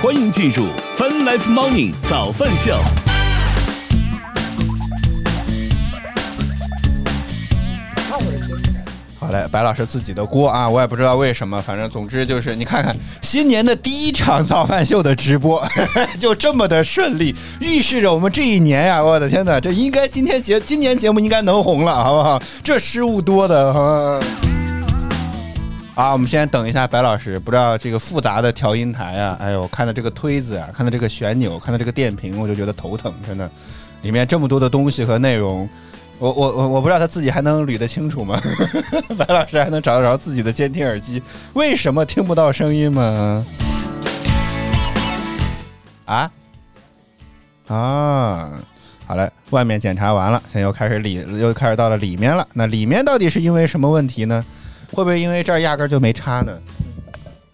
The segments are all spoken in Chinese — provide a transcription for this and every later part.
欢迎进入 Fun Life Morning 早饭秀。好嘞，白老师自己的锅啊，我也不知道为什么，反正总之就是你看看新年的第一场早饭秀的直播 就这么的顺利，预示着我们这一年呀，我的天哪，这应该今天节今年节目应该能红了，好不好？这失误多的哈。啊，我们先等一下，白老师，不知道这个复杂的调音台啊，哎呦，看到这个推子啊，看到这个旋钮，看到这个电瓶，我就觉得头疼，真的，里面这么多的东西和内容。我我我我不知道他自己还能捋得清楚吗？白老师还能找得着自己的监听耳机？为什么听不到声音吗？啊啊，好了，外面检查完了，现在又开始里又开始到了里面了。那里面到底是因为什么问题呢？会不会因为这儿压根就没插呢？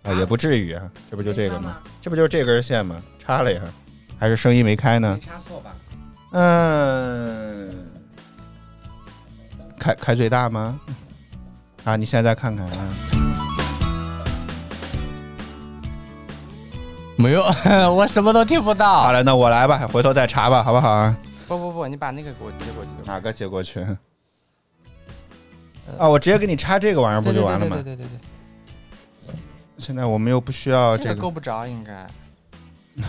啊，也不至于啊，这不就这个吗？这不就是这根线吗？插了呀，还是声音没开呢？没插错吧？嗯。开开最大吗？啊，你现在看看啊。没有，我什么都听不到。好了，那我来吧，回头再查吧，好不好啊？不不不，你把那个给我接过去。哪个接过去？啊，我直接给你插这个玩意儿不就完了吗？对对对对对。现在我们又不需要这个。够不着，应该。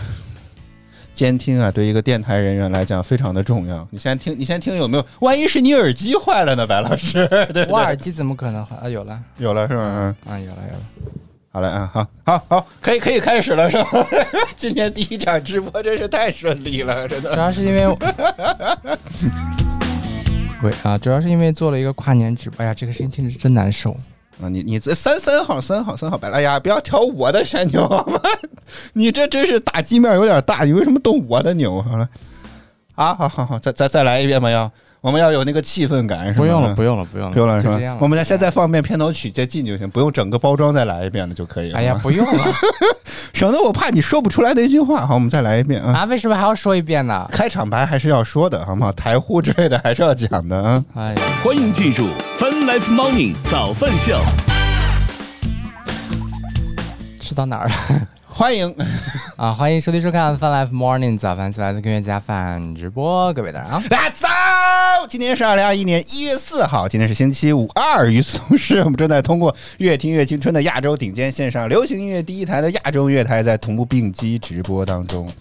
监听啊，对一个电台人员来讲非常的重要。你先听，你先听有没有？万一是你耳机坏了呢，白老师？对我耳机怎么可能坏？啊，有了，有了是吧？嗯，啊，有了有了。好嘞，啊，好，好，好，可以，可以开始了，是吧？今天第一场直播真是太顺利了，真的。主要是因为，喂啊，主要是因为做了一个跨年直播，哎呀，这个声音听着真难受。啊，你你这三三号三号三号白了呀！不要调我的旋钮好吗？你这真是打击面有点大，你为什么动我的钮？好了，啊，好好好，再再再来一遍吧，要。我们要有那个气氛感，是吧？不用了，不用了，不用了，不用了，是吧？我们现在放遍片头曲再进就行，不用整个包装再来一遍了就可以了。哎呀，不用了，省得我怕你说不出来那句话。好，我们再来一遍啊！啊，为什么还要说一遍呢？开场白还是要说的，好吗？台呼之类的还是要讲的啊！哎，欢迎进入 Fun Life Morning 早饭秀。吃到哪儿了？欢迎 啊！欢迎收听收看《Fun Life Morning》早饭，来自音乐家饭直播，各位大家大家早！今天是二零二一年一月四号，今天是星期五二。与此同时，我们正在通过“越听越青春”的亚洲顶尖线上流行音乐第一台的亚洲乐台，在同步并机直播当中。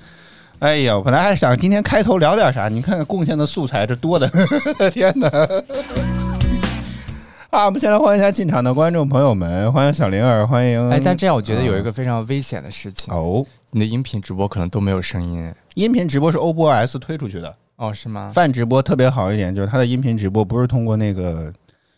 哎呀，本来还想今天开头聊点啥，你看看贡献的素材这多的，天哪！好，我们先来欢迎一下进场的观众朋友们，欢迎小灵儿，欢迎。哎，但这样我觉得有一个非常危险的事情哦，你的音频直播可能都没有声音。音频直播是 OBS 推出去的哦，是吗？泛直播特别好一点，就是它的音频直播不是通过那个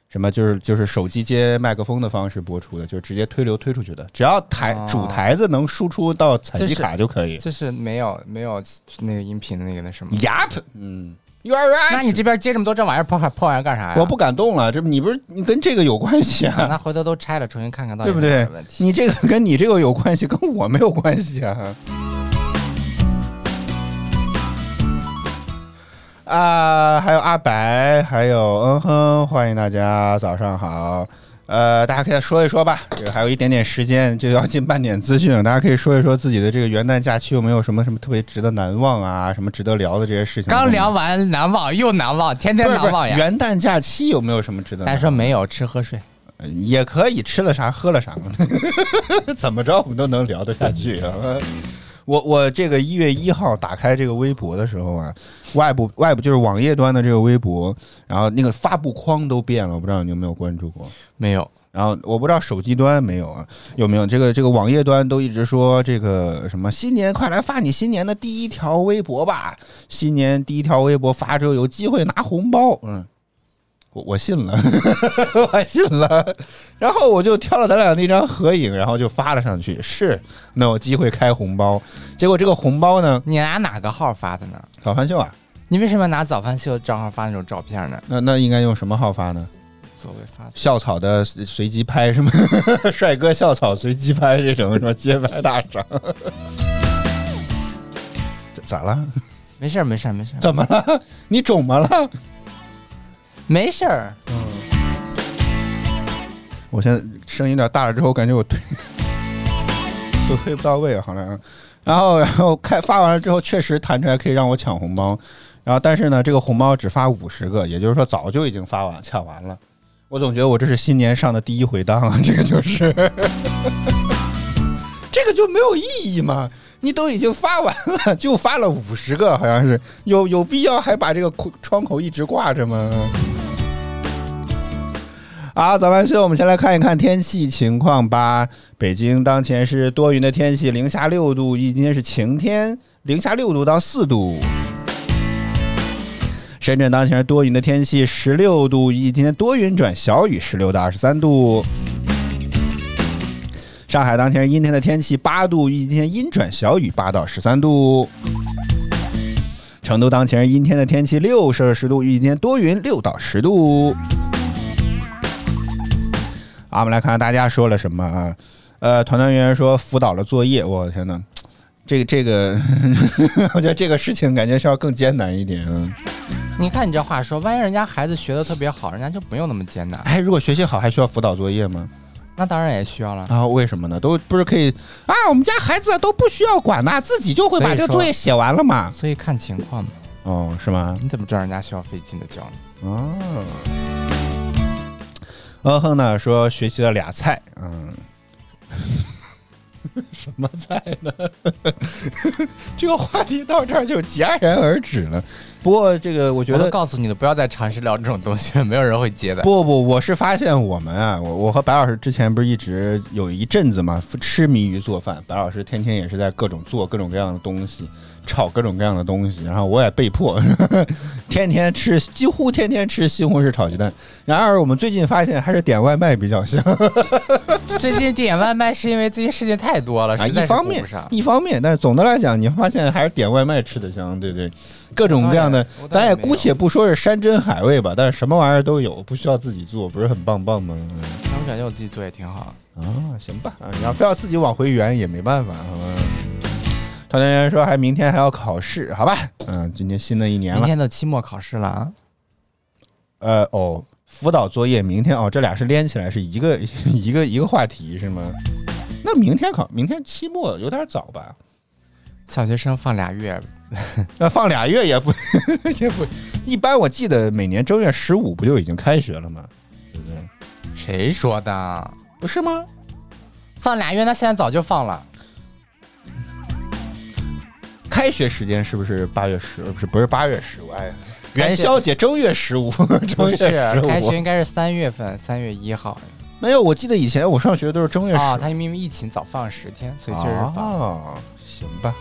什么，就是就是手机接麦克风的方式播出的，就是直接推流推出去的，只要台主台子能输出到采集卡就可以。就是没有没有那个音频的那个那什么。Yep，嗯。You are right。那你这边接这么多这玩意儿破破玩意儿干啥呀？我不敢动了，这不你不是你跟这个有关系啊？那回头都拆了，重新看看到底对不对？你这个跟你这个有关系，跟我没有关系啊。啊，还有阿白，还有嗯哼，欢迎大家，早上好。呃，大家可以说一说吧，这个还有一点点时间就要进半点资讯，大家可以说一说自己的这个元旦假期有没有什么什么特别值得难忘啊，什么值得聊的这些事情。刚聊完难忘又难忘，天天难忘呀。元旦假期有没有什么值得？大家说没有，吃喝睡，也可以吃了啥喝了啥嘛，怎么着我们都能聊得下去啊。我我这个一月一号打开这个微博的时候啊，外部外部就是网页端的这个微博，然后那个发布框都变了，我不知道你有没有关注过？没有。然后我不知道手机端没有啊，有没有这个这个网页端都一直说这个什么新年快来发你新年的第一条微博吧，新年第一条微博发之后有机会拿红包，嗯。我我信了，我信了，然后我就挑了咱俩那张合影，然后就发了上去，是能有机会开红包。结果这个红包呢？你拿哪个号发的呢？早饭秀啊！你为什么拿早饭秀账号发那种照片呢？那那应该用什么号发呢？所谓发校草的随机拍是吗？帅哥校草随机拍这种什么街拍大赏？咋了？没事儿没事儿没事儿。怎么了？你肿么了？没事儿。嗯，我现在声音有点大了，之后感觉我推。都推不到位，好像。然后，然后开发完了之后，确实弹出来可以让我抢红包，然后但是呢，这个红包只发五十个，也就是说早就已经发完抢完了。我总觉得我这是新年上的第一回当啊，这个就是，这个就没有意义嘛。你都已经发完了，就发了五十个，好像是有有必要还把这个窗口一直挂着吗？好，早班秀，我们先来看一看天气情况吧。北京当前是多云的天气，零下六度，今天是晴天，零下六度到四度。深圳当前是多云的天气，十六度，一天多云转小雨，十六到二十三度。上海当前是阴天的天气，八度，一天阴转小雨，八到十三度。成都当前是阴天的天气，六摄氏度，一天多云，六到十度。啊，我们来看看大家说了什么啊？呃，团团圆圆说辅导了作业，我天呐，这个这个，我觉得这个事情感觉是要更艰难一点。嗯你看你这话说，万一人家孩子学的特别好，人家就不用那么艰难。哎，如果学习好还需要辅导作业吗？那当然也需要了。然啊，为什么呢？都不是可以啊？我们家孩子都不需要管呐，自己就会把这个作业写完了嘛。所以看情况嘛。哦，是吗？你怎么知道人家需要费劲的教呢？哦。嗯哼呢说学习了俩菜，嗯，什么菜呢？这个话题到这儿就戛然而止了。不过这个我觉得告诉你的，不要再尝试聊这种东西了，没有人会接的。不不，我是发现我们啊，我我和白老师之前不是一直有一阵子嘛，痴迷于做饭。白老师天天也是在各种做各种各样的东西，炒各种各样的东西，然后我也被迫天天吃，几乎天天吃西红柿炒鸡蛋。然而我们最近发现还是点外卖比较香 最近点外卖是因为最近事情太多了，啊，一方面。一方面，但是总的来讲，你发现还是点外卖吃的香，对对，各种各样的咱也姑且不说是山珍海味吧，但是什么玩意儿都有，不需要自己做，不是很棒棒吗？那我感觉我自己做也挺好。啊，行吧，啊，你要非要自己往回圆也没办法，好吧？团团圆说还明天还要考试，好吧？嗯，今天新的一年了，明天的期末考试了啊！呃，哦，辅导作业明天哦，这俩是连起来是一个 一个一个话题是吗？那明天考，明天期末有点早吧？小学生放俩月，那 放俩月也不 也不，一般我记得每年正月十五不就已经开学了吗？对不对？谁说的？不是吗？放俩月，那现在早就放了。开学时间是不是八月十？不是，不是八月十五？哎，元宵节正月十五，正，月十五。开学应该是三月份，三月一号。没有，我记得以前我上学都是正月十。啊，他因为疫情早放十天，所以就是放。哦，行吧。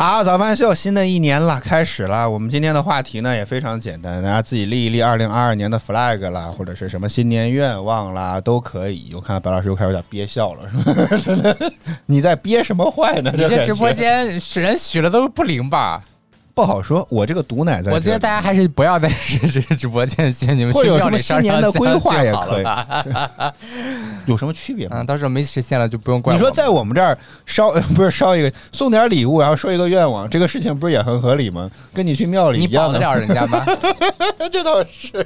好，早饭秀，新的一年了，开始了。我们今天的话题呢也非常简单，大家自己立一立二零二二年的 flag 啦，或者是什么新年愿望啦，都可以。我看白老师又开始有点憋笑了，是吧？你在憋什么坏呢？你这直播间使人许了都不灵吧？不好说，我这个毒奶在。我觉得大家还是不要在这这直播间见，你们或者有什么新年的规划也可以 有什么区别吗？嗯，到时候没实现了就不用怪。你说在我们这儿烧 不是烧一个送点礼物，然后说一个愿望，这个事情不是也很合理吗？跟你去庙里你一样的。保得了人家吗？这倒是。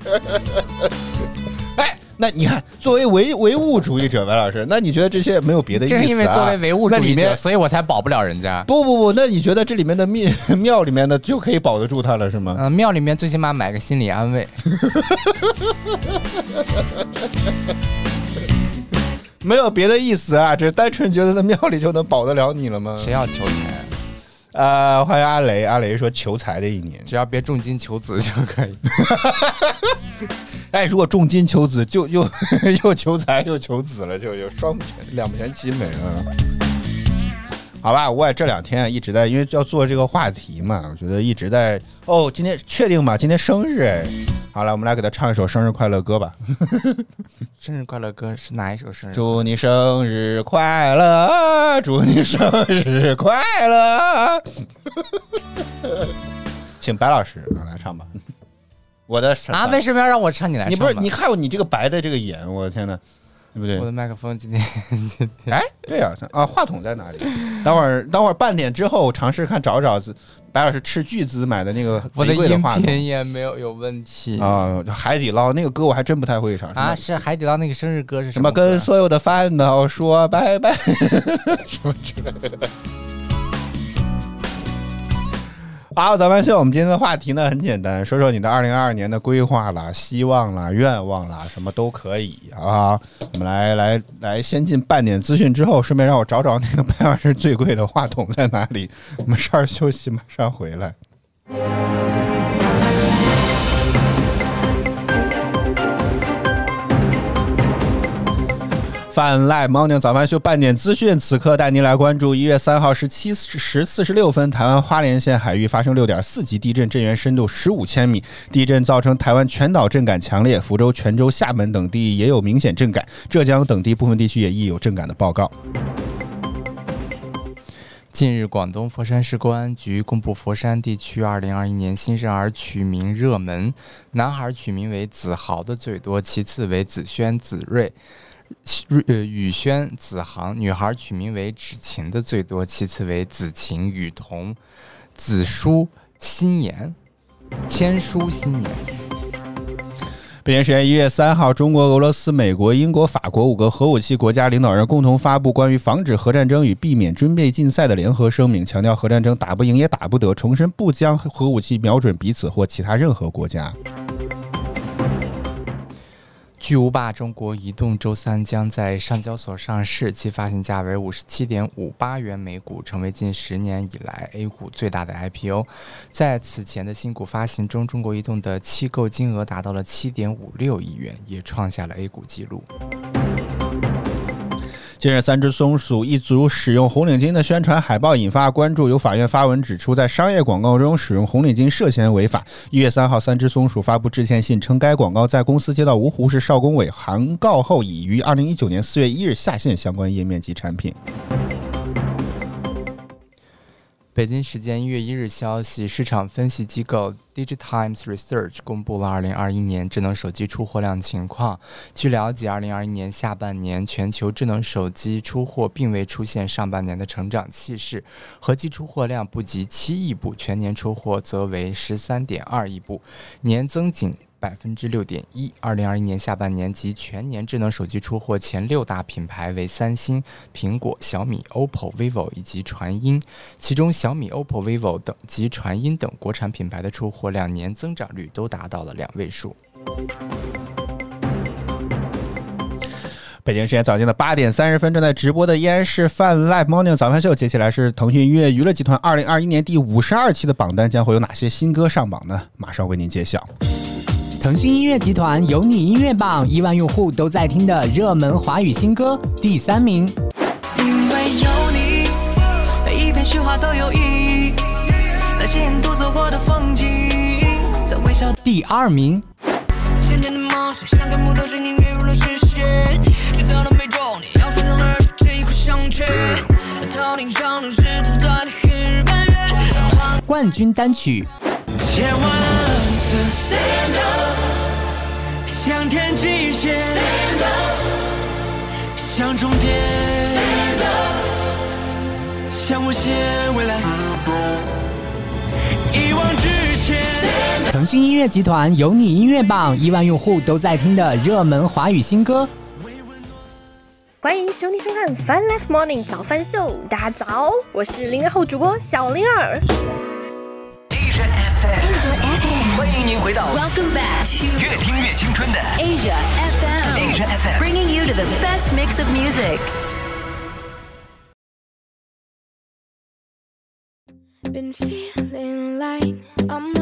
哎，那你看，作为唯唯物主义者，白老师，那你觉得这些没有别的意思、啊？正是因为作为唯物主义者，所以我才保不了人家。不不不，那你觉得这里面的庙 庙里面的就可以保得住他了，是吗？嗯、庙里面最起码买个心理安慰。没有别的意思啊，只是单纯觉得那庙里就能保得了你了吗？谁要求财？呃，欢迎阿雷，阿雷说求财的一年。只要别重金求子就可以。哎，如果重金求子，就 又又求财又求子了，就就双全两全其美了。好吧，我也这两天一直在，因为要做这个话题嘛，我觉得一直在。哦，今天确定吗？今天生日哎。好了，我们来给他唱一首生日快乐歌吧。生日快乐歌是哪一首生日？祝你生日快乐，祝你生日快乐。请白老师来唱吧。我的啊，为什么要让我唱？你来唱。你不是你看你这个白的这个眼，我的天呐！对不对我？的麦克风今天 今天哎，对呀、啊，话筒在哪里？等会儿等会儿半点之后尝试看找找子白老师斥巨资买的那个我的音贼贵的话筒频也没有有问题啊，海底捞那个歌我还真不太会唱啊！是海底捞那个生日歌是么什么跟所有的烦恼说拜拜。好，咱们秀，我们今天的话题呢很简单，说说你的二零二二年的规划啦、希望啦、愿望啦，什么都可以啊。我们来来来，先进半点资讯之后，顺便让我找找那个白老师最贵的话筒在哪里。我们稍事休息，马上回来。泛赖 morning 早饭秀半点资讯，此刻带您来关注一月三号十七时四十六分，台湾花莲县海域发生六点四级地震，震源深度十五千米，地震造成台湾全岛震感强烈，福州、泉州、厦门等地也有明显震感，浙江等地部分地区也亦有震感的报告。近日，广东佛山市公安局公布佛山地区2021年新生儿取名热门，男孩取名为子豪的最多，其次为子轩、子睿。瑞呃宇轩、子航，女孩取名为芷晴的最多，其次为子晴、雨桐、子舒、心妍、千舒、心妍。北京时间一月三号，中国、俄罗斯、美国、英国、法国五个核武器国家领导人共同发布关于防止核战争与避免军备竞赛的联合声明，强调核战争打不赢也打不得，重申不将核武器瞄准彼此或其他任何国家。巨无霸中国移动周三将在上交所上市，其发行价为五十七点五八元每股，成为近十年以来 A 股最大的 IPO。在此前的新股发行中，中国移动的期购金额达到了七点五六亿元，也创下了 A 股纪录。近日，三只松鼠一族使用红领巾的宣传海报引发关注，有法院发文指出，在商业广告中使用红领巾涉嫌违法。一月三号，三只松鼠发布致歉信，称该广告在公司接到芜湖市少工委函告后，已于二零一九年四月一日下线相关页面及产品。北京时间一月一日消息，市场分析机构 DigiTimes Research 公布了二零二一年智能手机出货量情况。据了解，二零二一年下半年全球智能手机出货并未出现上半年的成长气势，合计出货量不及七亿部，全年出货则为十三点二亿部，年增仅。百分之六点一。二零二一年下半年及全年智能手机出货前六大品牌为三星、苹果、小米、OPPO、vivo 以及传音，其中小米、OPPO、vivo 等及传音等国产品牌的出货量年增长率都达到了两位数。北京时间早间的八点三十分，正在直播的依然是泛 Live Morning 早饭秀。接下来是腾讯音乐娱乐集团二零二一年第五十二期的榜单，将会有哪些新歌上榜呢？马上为您揭晓。腾讯音乐集团有你音乐榜，亿万用户都在听的热门华语新歌第三名。因为有你，每一片雪花都有意义。那些沿途走过的风景，在微笑。第二名，渐渐的梦想像个木头声音跃入了视线，直到了每周你要穿上了这一块项圈，头顶上的是头在的黑白月，换冠军单曲千万次 stand up，向天际线 stand up，向终点 stand up，向无限未来一往直前。腾讯音乐集团有你音乐榜，亿万用户都在听的热门华语新歌。欢迎兄弟收看《Fun Life Morning 早饭秀》，大家早，我是零零后主播小灵儿。Asia FM，欢迎您回到 Welcome back to 越听越青春的 Asia FM, Asia FM。 bringing you to the best mix of music. Been feeling like I'm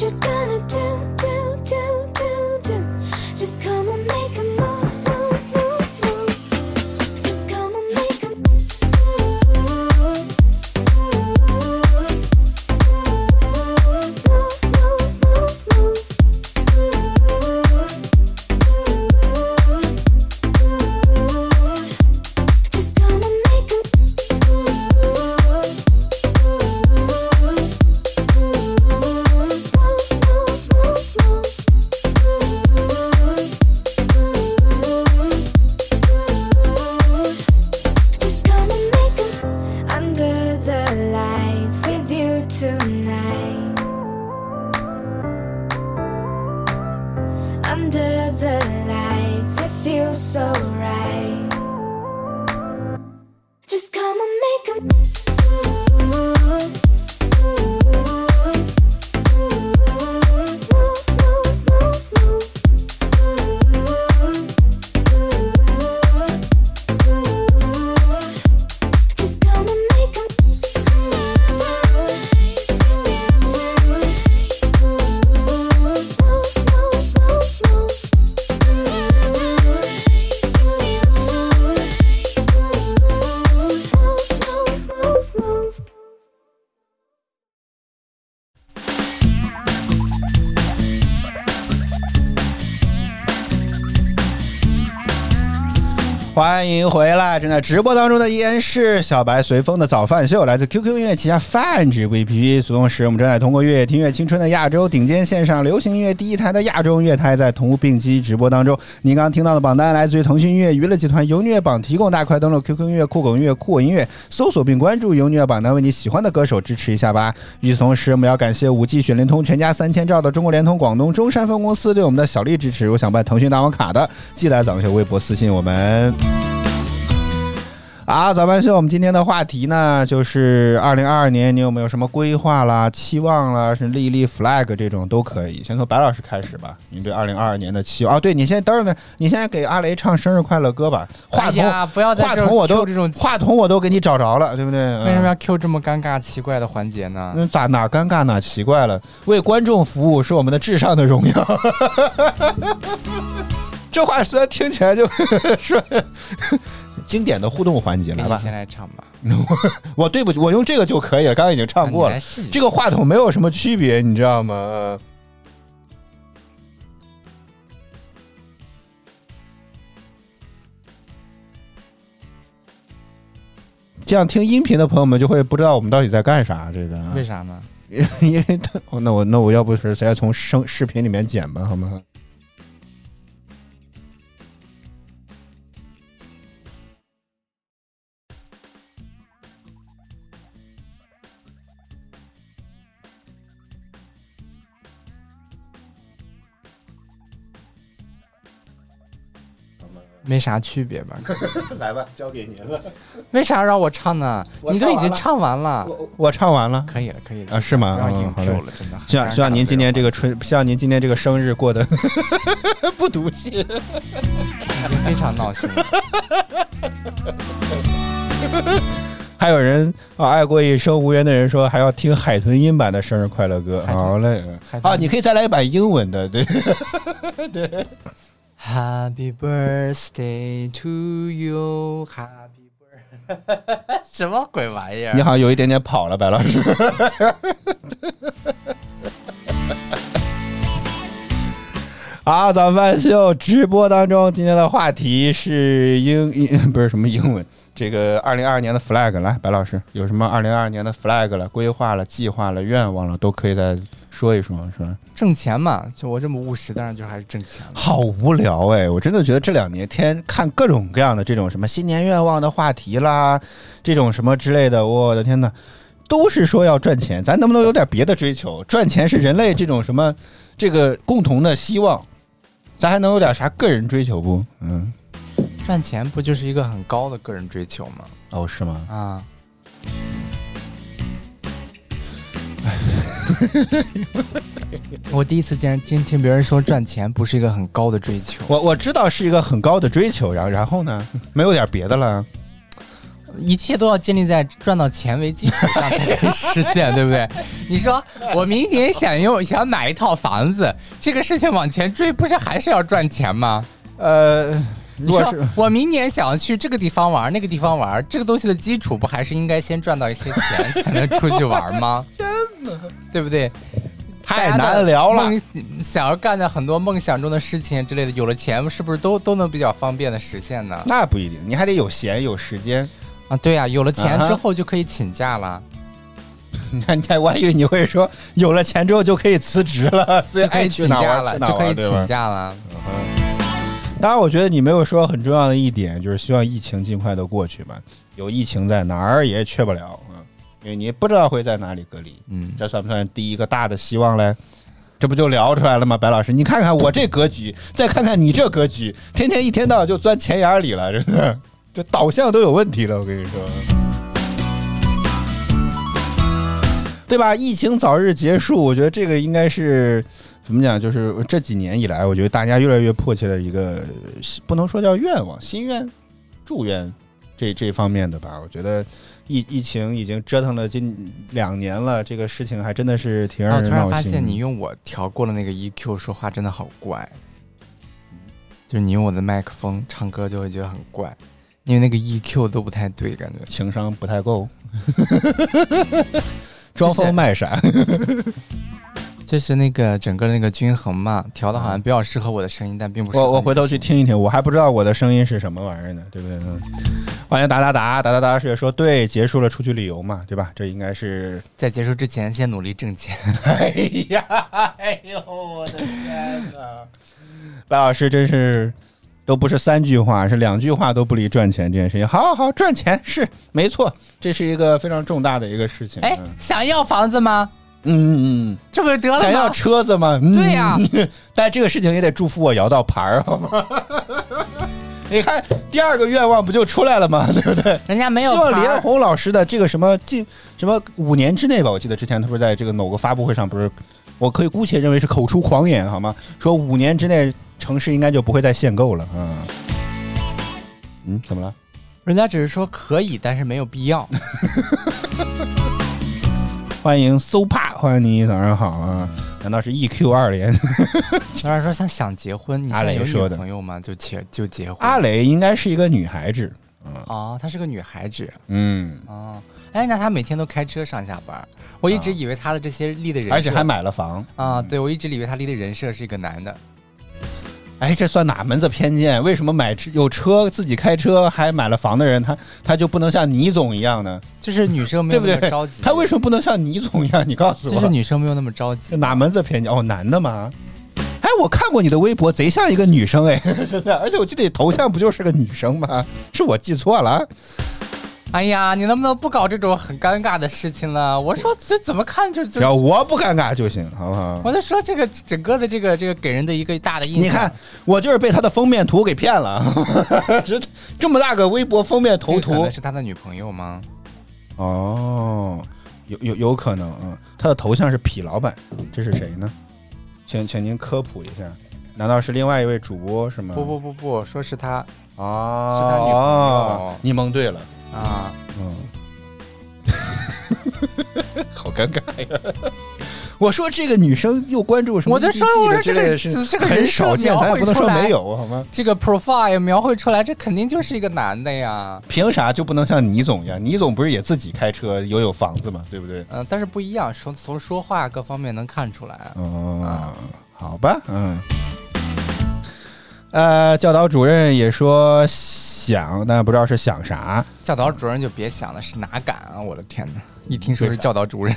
you got 欢迎回来！正在直播当中的依然是小白随风的早饭秀，来自 QQ 音乐旗下泛指归 APP。同时，我们正在通过越野听乐青春的亚洲顶尖线上流行音乐第一台的亚洲音乐台，在同步并机直播当中。您刚刚听到的榜单来自于腾讯音乐娱乐集团由虐榜提供，大快登录 QQ 音乐、酷狗音乐、酷我音乐，搜索并关注由虐榜单，为你喜欢的歌手支持一下吧。与此同时，我们要感谢五 G 雪联通全家三千兆的中国联通广东中山分公司对我们的小力支持。有想办腾讯大王卡的，记得来早饭秀微博私信我们。啊，早班秀，我们今天的话题呢，就是二零二二年你有没有什么规划啦、期望啦，是立立 flag 这种都可以。先从白老师开始吧，你对二零二二年的期望啊？对你现在等等，你现在给阿雷唱生日快乐歌吧。话筒，哎不要在这儿话筒我都这种话筒我都给你找着了，对不对？为什么要嗯 Q 这么尴尬奇怪的环节呢？那咋哪尴尬哪奇怪了？为观众服务是我们的至上的荣耀。这话虽然听起来就 说经典的互动环节，来吧。先来唱吧。我对不起，我用这个就可以了，刚刚已经唱过了这个话筒没有什么区别，你知道吗？呃这样听音频的朋友们就会不知道我们到底在干啥。这个啊为啥呢？因为他，哦那我那我要不是直接从声视频里面剪吧，好吗？没啥区别吧？来吧，交给您了。为啥让我唱呢？你都已经唱唱完了，我我唱完了可以了，可以了啊，是吗？不让硬嗯好 Q 了，真的。希望希望您今年这个个春，希望您今年这个生日过得 不毒气。已经非常闹心了。还有人啊，爱过一生无缘的人说还要听海豚音版的生日快乐歌。好嘞，啊，你可以再来一版英文的，对对。Happy birthday to you, Happy birthday，什么鬼玩意儿？你好像有一点点跑了，白老师。好，早饭秀直播当中，今天的话题是英英 不是什么英文，这个二零二二年的 flag，来，白老师有什么二零二二年的 flag 了、规划了、计划了、愿望了，都可以在说一说，是吧？挣钱嘛，就我这么务实，当然就还是挣钱。好无聊哎！我真的觉得这两年天看各种各样的这种什么新年愿望的话题啦，这种什么之类的，我的天呐，都是说要赚钱，咱能不能有点别的追求？赚钱是人类这种什么这个共同的希望，咱还能有点啥个人追求不？嗯，赚钱不就是一个很高的个人追求吗？哦，是吗？啊，我第一次见听听别人说赚钱不是一个很高的追求，我我知道是一个很高的追求，然后然后呢，没有点别的了？一切都要建立在赚到钱为基础上才可以实现，对不对？你说我明年想用想买一套房子，这个事情往前追，不是还是要赚钱吗？呃，如你说果是我明年想要去这个地方玩，那个地方玩，这个东西的基础不还是应该先赚到一些钱才能出去玩吗？对不对？太难聊了。想要干的很多梦想中的事情之类的，有了钱是不是都都能比较方便的实现呢？那不一定，你还得有闲有时间。啊，对呀、有了钱之后就可以请假了，你看，你看，我还以为你会说有了钱之后就可以辞职了，所以就可以爱去哪请假了，玩去哪就可以玩，对吧请？假了。当然，我觉得你没有说很重要的一点，就是希望疫情尽快的过去吧。有疫情在哪儿也去不了啊，因为你不知道会在哪里隔离。嗯，这算不算第一个大的希望嘞？这不就聊出来了吗？白老师，你看看我这格局，再看看你这格局，天天一天到晚就钻钱眼里了，真的，这导向都有问题了，我跟你说。对吧？疫情早日结束，我觉得这个应该是怎么讲？就是这几年以来，我觉得大家越来越迫切的一个，不能说叫愿望、心愿、祝愿这这方面的吧。我觉得疫疫情已经折腾了近两年了，这个事情还真的是挺让人闹心。发现你用我调过的那个 EQ 说话真的好怪，就是你用我的麦克风唱歌就会觉得很怪，因为那个 EQ 都不太对，感觉。情商不太够，装疯卖傻。就是那个整个那个均衡嘛，调的好像比较适合我的声音，但并不是我我回头去听一听，我还不知道我的声音是什么玩意儿呢，对不对？嗯，欢迎达达达达达达是也说对，结束了出去旅游嘛，对吧？这应该是，在结束之前先努力挣钱。哎呀，哎呦，我的天哪！白老师真是都不是三句话，是两句话都不离赚钱这件事情。好好好，赚钱是没错，这是一个非常重大的一个事情。哎，想要房子吗？嗯嗯嗯。这不就得了吗？想要车子吗？嗯、对呀 但这个事情也得祝福我摇到牌儿，好吗？你看第二个愿望不就出来了吗？对不对？人家没有希望李彦宏老师的这个什么近什么五年之内吧，我记得之前他不是在这个某个发布会上不是，我可以姑且认为是口出狂言，好吗？说五年之内城市应该就不会再限购了，嗯。嗯，怎么了？人家只是说可以，但是没有必要。欢迎 SOPA，，欢迎你，早上好啊！难道是 EQ 二连？有人说想想结婚，你阿现在有女磊说的朋友吗？就结就结婚。阿雷应该是一个女孩子，哦，她是个女孩子。嗯，哦，哎，那她每天都开车上下班。我一直以为她的这些立的人设，而且还买了房。啊，对我一直以为她立的人设是一个男的。哎，这算哪门子偏见？为什么买车有车自己开车还买了房的人，他他就不能像倪总一样呢？就是女生没有那么着急。他为什么不能像倪总一样？你告诉我，就是女生没有那么着急。哪门子偏见？哦，男的吗？哎，我看过你的微博，贼像一个女生哎，真的，而且我记得你头像不就是个女生吗？是我记错了？哎呀，你能不能不搞这种很尴尬的事情了？我说这怎么看就只要我不尴尬就行，好不好？我在说这个整个的这个这个给人的一个大的印象。你看，我就是被他的封面图给骗了，这这么大个微博封面头图是他的女朋友吗？哦，有有有可能，嗯，他的头像是痞老板，这是谁呢？请请您科普一下，难道是另外一位主播是吗？不不不不，说是他哦，是他女朋友哦你蒙对了，啊，嗯，好尴尬呀！我说这个女生又关注什么我就说我说这个这个很少见，咱也不能说没有好吗？这个 profile 描绘出来，这肯定就是一个男的呀。凭啥就不能像倪总一样？倪总不是也自己开车，有有房子嘛，对不对？嗯、但是不一样，说从说话各方面能看出来。哦，好吧，嗯。呃，教导主任也说想，但不知道是想啥。教导主任就别想了，是哪敢啊！我的天哪，一听说是教导主任，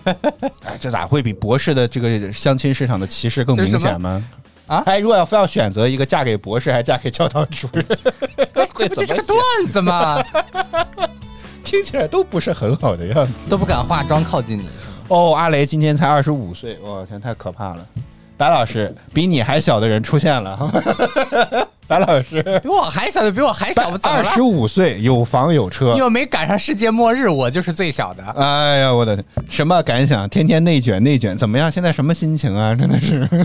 哎，这咋会比博士的这个相亲市场的歧视更明显吗？啊哎，如果要非要选择一个嫁给博士还是嫁给教导主任，这不就是个段子吗？听起来都不是很好的样子。都不敢化妆靠近你，哦，阿雷今天才二十五岁，我天，太可怕了。白老师，比你还小的人出现了。白老师，比我还小，的比我还小，二十五岁，有房有车你。又没赶上世界末日，我就是最小的。哎呀，我的什么感想？天天内卷内卷，怎么样？现在什么心情啊？真的是。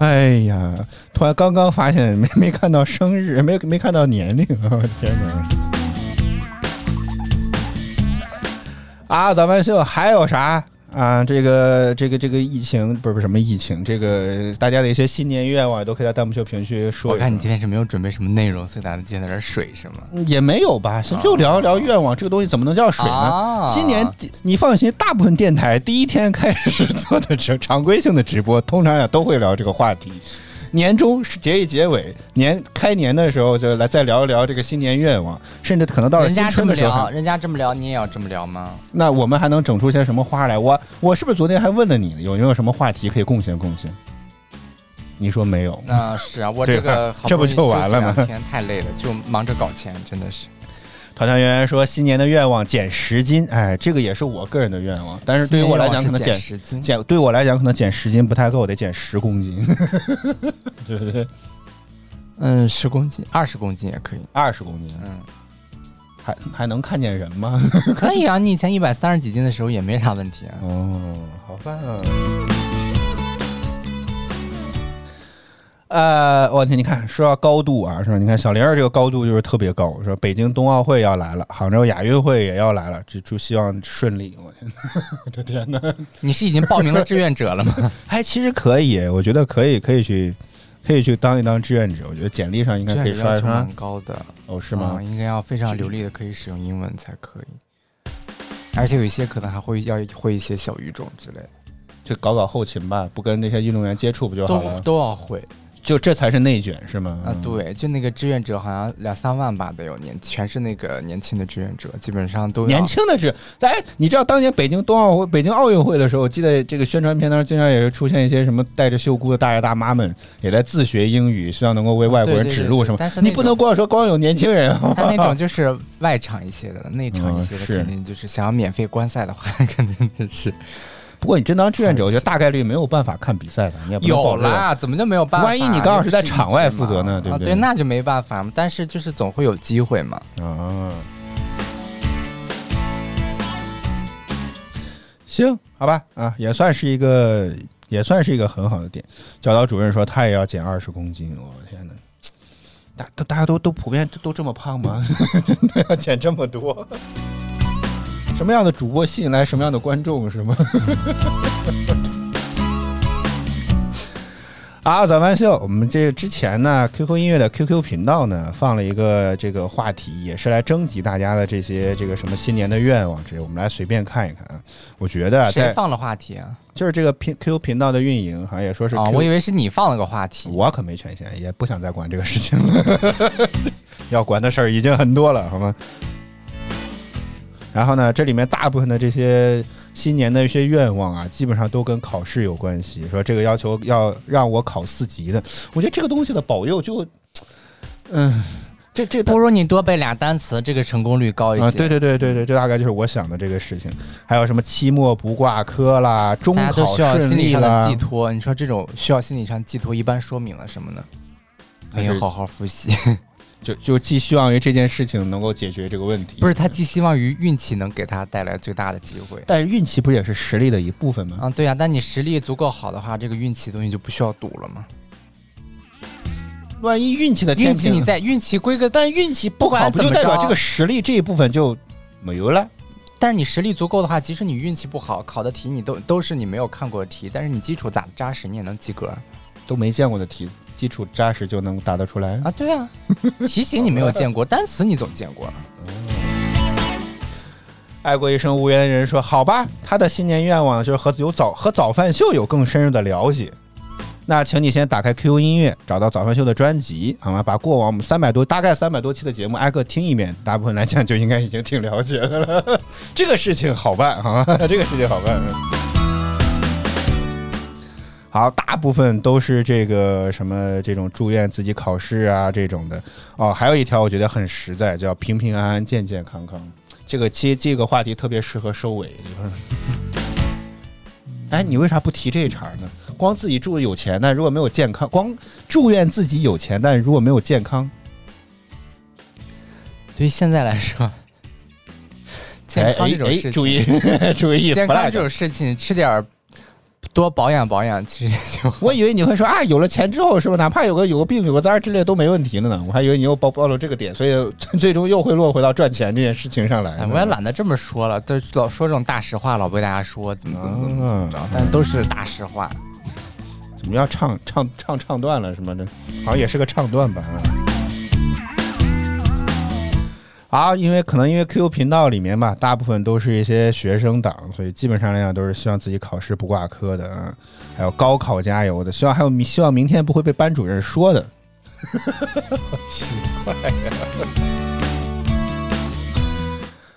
哎呀，突然刚刚发现没没看到生日，没没看到年龄，我的天哪！啊，咱们秀还有啥啊？这个这个这个疫情不是不是什么疫情，这个大家的一些新年愿望都可以在弹幕区评论区说。我看你今天是没有准备什么内容，所以大家今天在这儿水是吗？也没有吧，就聊一聊愿望，这个东西怎么能叫水呢？啊新年你放心，大部分电台第一天开始做的常常规性的直播，通常也都会聊这个话题。年终是结一结尾，年开年的时候就来再聊一聊这个新年愿望，甚至可能到了新人家这么聊，春的时候，人家这么聊，你也要这么聊吗？那我们还能整出些什么花来？我我是不是昨天还问了你，有没有什么话题可以贡献贡献？你说没有，那是啊，我这个好 这不就完了吗天太累了，就忙着搞钱，真的是。团团圆圆说新年的愿望减十斤，哎，这个也是我个人的愿望，但是对于我来讲可能减十斤，减对我来讲可能减十斤不太够，得减十公斤，对对对？嗯，十公斤、二十公斤也可以。二十公斤，嗯，还还能看见人吗？可以啊，你以前一百三十几斤的时候也没啥问题啊。哦，好吧。呃，我天，你看说到高度啊，是吧？你看小玲儿这个高度就是特别高，说北京冬奥会要来了，杭州亚运会也要来了，就就希望顺利。我天，我的天哪！你是已经报名了志愿者了吗？哎，其实可以，我觉得可以，可以去，可以去当一当志愿者。我觉得简历上应该可以刷一刷蛮。高的哦，是吗？啊应该要非常流利的可以使用英文才可以，而且有一些可能还会要会一些小语种之类的，就搞搞后勤吧，不跟那些运动员接触不就好都了？都要会就这才是内卷是吗？啊。对，就那个志愿者好像两三万吧，得有年，全是那个年轻的志愿者，基本上都年轻的是，哎，你知道当年北京冬奥会、北京奥运会的时候，我记得这个宣传片当中经常也是出现一些什么带着袖箍的大爷大妈们，也在自学英语，希望能够为外国人指路什么。对但是那你不能光说光有年轻人啊。但那种就是外场一些的，内场一些的 肯定就是想要免费观赛的话，肯定的是不过你真当志愿者，我觉得大概率没有办法看比赛的，你也不能有。啦，怎么就没有办法？万一你刚好是在场外负责呢对不对啊对，那就没办法。但是就是总会有机会嘛。啊。行，好吧，啊，也算是一个，也算是一个很好的点。教导主任说他也要减二十公斤，我的天哪！大大大家都都普遍都这么胖吗？真的要减这么多？什么样的主播吸引来什么样的观众是吗？啊，早饭秀，我们这之前呢，QQ 音乐的 QQ 频道呢放了一个这个话题，也是来征集大家的这些这个什么新年的愿望之类，我们来随便看一看啊。我觉得谁放了话题啊？就是这个频 QQ 频道的运营，好像也说是啊，我以为是你放了个话题。我可没权限，也不想再管这个事情了，要管的事儿已经很多了，好吗？然后呢，这里面大部分的这些新年的一些愿望啊，基本上都跟考试有关系。说这个要求要让我考四级的，我觉得这个东西的保佑就，嗯，这这不如你多背俩单词，这个成功率高一些。啊，对对对对对，这大概就是我想的这个事情。还有什么期末不挂科啦，中考需要顺利心理上的寄，托。你说这种需要心理上寄托，一般说明了什么呢？没有好好复习，就就寄希望于这件事情能够解决这个问题。不是他寄希望于运气能给他带来最大的机会。但是运气不也是实力的一部分吗？啊，对呀、但你实力足够好的话，这个运气东西就不需要赌了嘛。万一运气的天，运气你在运气归个，但运气不好，就代表这个实力这一部分就没有了？但是你实力足够的话，即使你运气不好，考的题你都都是你没有看过的题，但是你基础咋扎实，你也能及格都没见过的题，基础扎实就能答得出来。啊。对啊，题型你没有见过，单词你总见过了。爱过一生无缘的人说：“好吧，他的新年愿望就是和有早和早饭秀有更深入的了解。那请你先打开 QQ 音乐，找到早饭秀的专辑，好吗？把过往我们三百多大概三百多期的节目挨个听一遍，大部分来讲就应该已经挺了解的了。这个事情好办，好吗？这个事情好办。好，大部分都是这个什么这种祝愿自己考试啊这种的哦。还有一条我觉得很实在，叫平平安安、健健康康。这个接这个话题特别适合收尾。哎，你为啥不提这茬呢？光自己祝有钱，但如果没有健康，光祝愿自己有钱，但如果没有健康，对于现在来说，健康这种哎事情，哎注意 注意健康这种事情，吃点儿多保养保养，其实就 我以为你会说啊，有了钱之后是不是哪怕有个有个病有个灾之类的都没问题了呢？我还以为你又暴暴露这个点，所以 最终又会落回到赚钱这件事情上来哎。我也懒得这么说了，都老说这种大实话，老被大家说怎么怎么怎么怎么着，但都是大实话。怎么要唱唱唱唱段了什么的？好像也是个唱段吧。啊，啊因为可能因为 QQ 频道里面吧，大部分都是一些学生党，所以基本上来讲都是希望自己考试不挂科的啊，还有高考加油的，希望还有希望明天不会被班主任说的。奇怪呀、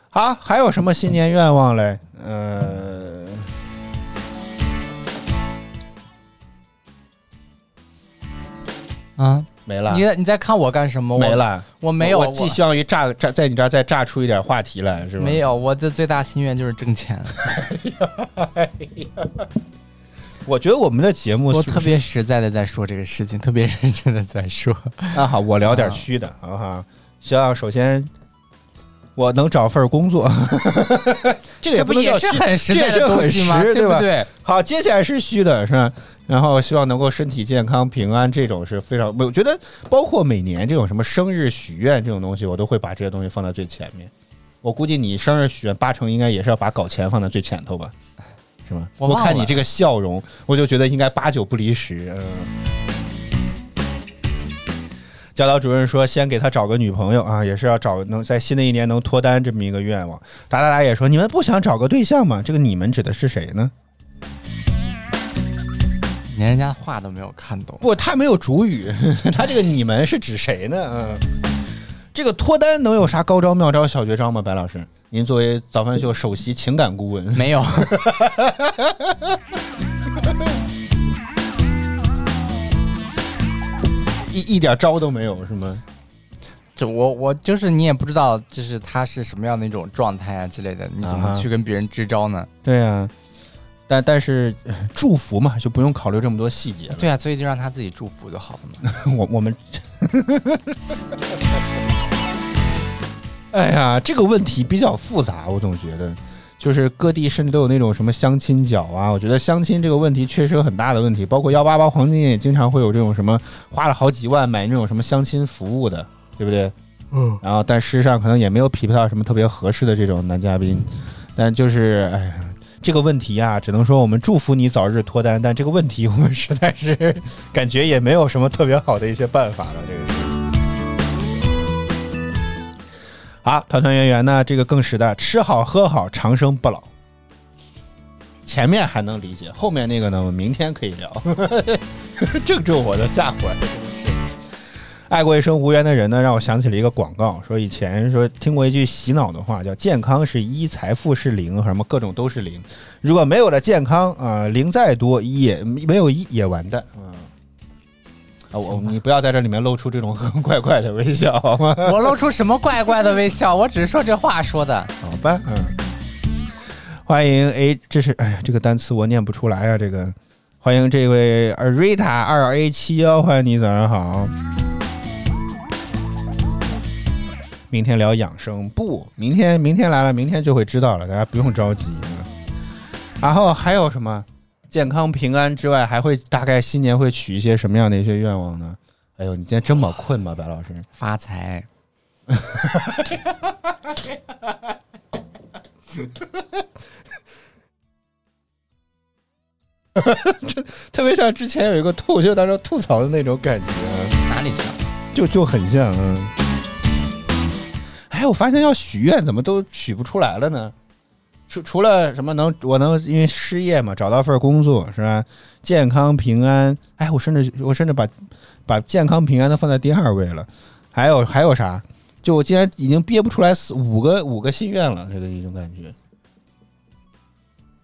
好，还有什么新年愿望嘞？呃，啊，没了你你在看我干什么？我没，了，我没有，我寄希望于炸炸在你这儿再炸出一点话题来，是吧？没有，我的最大心愿就是挣钱。我觉得我们的节目是是我特别实在的在说这个事情，特别认真的在说。那好，我聊点虚的，好不好？希望首先我能找份工作，这个也这不也不能叫虚是很实在的东西吗？实对吧？不对？好，接下来是虚的，是吧？然后希望能够身体健康、平安，这种是非常，我觉得包括每年这种什么生日许愿这种东西，我都会把这些东西放在最前面。我估计你生日许愿八成应该也是要把搞钱放在最前头吧，是吗？我看你这个笑容，我就觉得应该八九不离十。嗯。教导主任说，先给他找个女朋友啊，也是要找能在新的一年能脱单这么一个愿望。达达达也说，你们不想找个对象吗？这个你们指的是谁呢？连人家话都没有看懂。不，他没有主语，他这个你们是指谁呢？嗯，这个脱单能有啥高招妙招小绝招吗？白老师，您作为早饭秀首席情感顾问，没有，一一点招都没有是吗？就我我就是你也不知道，就是他是什么样的一种状态啊之类的，你怎么去跟别人支招呢？对呀、但但是呃祝福嘛，就不用考虑这么多细节了。对啊，所以就让他自己祝福就好了嘛。我我们，哎呀，这个问题比较复杂，我总觉得，就是各地甚至都有那种什么相亲角啊。我觉得相亲这个问题确实有很大的问题，包括幺八八黄金也经常会有这种什么花了好几万买那种什么相亲服务的，对不对？嗯。然后，但事实上可能也没有匹配到什么特别合适的这种男嘉宾，但就是哎呀。这个问题啊，只能说我们祝福你早日脱单，但这个问题我们实在是感觉也没有什么特别好的一些办法了。这个是。好，团团圆圆呢，这个更实在，吃好喝好，长生不老。前面还能理解，后面那个呢，我们明天可以聊。正 中我的下怀。爱过一生无缘的人呢，让我想起了一个广告，说以前说听过一句洗脑的话，叫“健康是一，财富是零，什么各种都是零。如果没有了健康啊、零再多也没有一也完蛋啊。啊，我你不要在这里面露出这种很怪怪的微笑好吗？我露出什么怪怪的微笑？我只是说这话说的。好吧，嗯。欢迎 A，这是哎呀，这个单词我念不出来啊。这个欢迎这位呃 Rita 二 A 七幺，欢迎你，早上好。明天聊养生不？明天明天来了，明天就会知道了，大家不用着急。嗯然后还有什么健康平安之外，还会大概新年会许一些什么样的一些愿望呢？哎呦，你今天这么困吗，白老师？发财，特别像之前有一个脱口秀当中吐槽的那种感觉。哪里像？就就很像，嗯。哎，我发现要许愿怎么都许不出来了呢？除除了什么能我能因为失业嘛，找到份工作是吧？健康平安，哎，我甚至我甚至把把健康平安都放在第二位了。还有还有啥？就我竟然已经憋不出来四五个五个心愿了，这个一种感觉。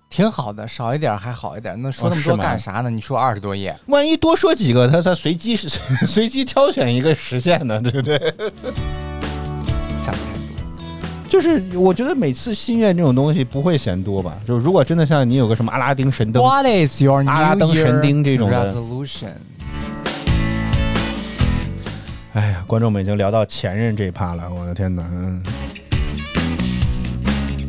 挺好的，少一点还好一点。那说那么多干啥呢？你说二十多页，万一多说几个，他他随机 随机挑选一个实现呢，对不对？想太多。就是我觉得每次心愿这种东西不会嫌多吧？就如果真的像你有个什么阿拉丁神灯，What is your 阿拉丁神灯这种的 resolution？哎呀，观众们已经聊到前任这一趴了，我的天哪！嗯，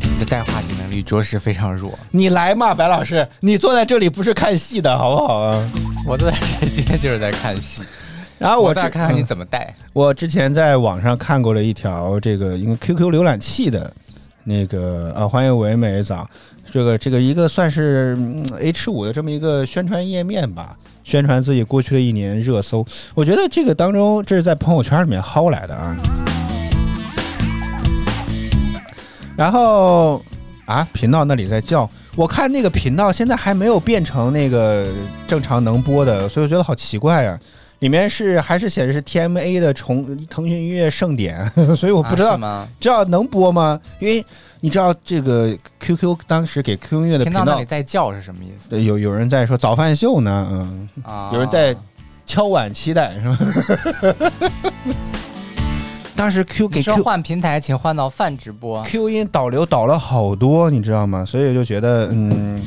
你的带话题能力着实非常弱。你来嘛，白老师，你坐在这里不是看戏的好不好啊？我坐在这今天就是在看戏，然后我再看看你嗯怎么带。我之前在网上看过了一条这个因为 QQ 浏览器的那个呃，欢迎唯美早，这个这个一个算是嗯 H 五的这么一个宣传页面吧，宣传自己过去的一年热搜。我觉得这个当中这是在朋友圈里面薅来的啊。然后啊，频道那里在叫，我看那个频道现在还没有变成那个正常能播的，所以我觉得好奇怪呀、里面是还是显示是 TMA 的重腾讯音乐盛典，所以我不知道？知道能播吗？因为你知道这个 QQ 当时给 QQ 音乐的频道听到那里在叫是什么意思对有有人在说早饭秀呢，嗯，啊？有人在敲碗期待是吧？当时 Q 给 Q 换平台，请换到泛直播。Q 音导流导了好多，你知道吗？所以就觉得嗯。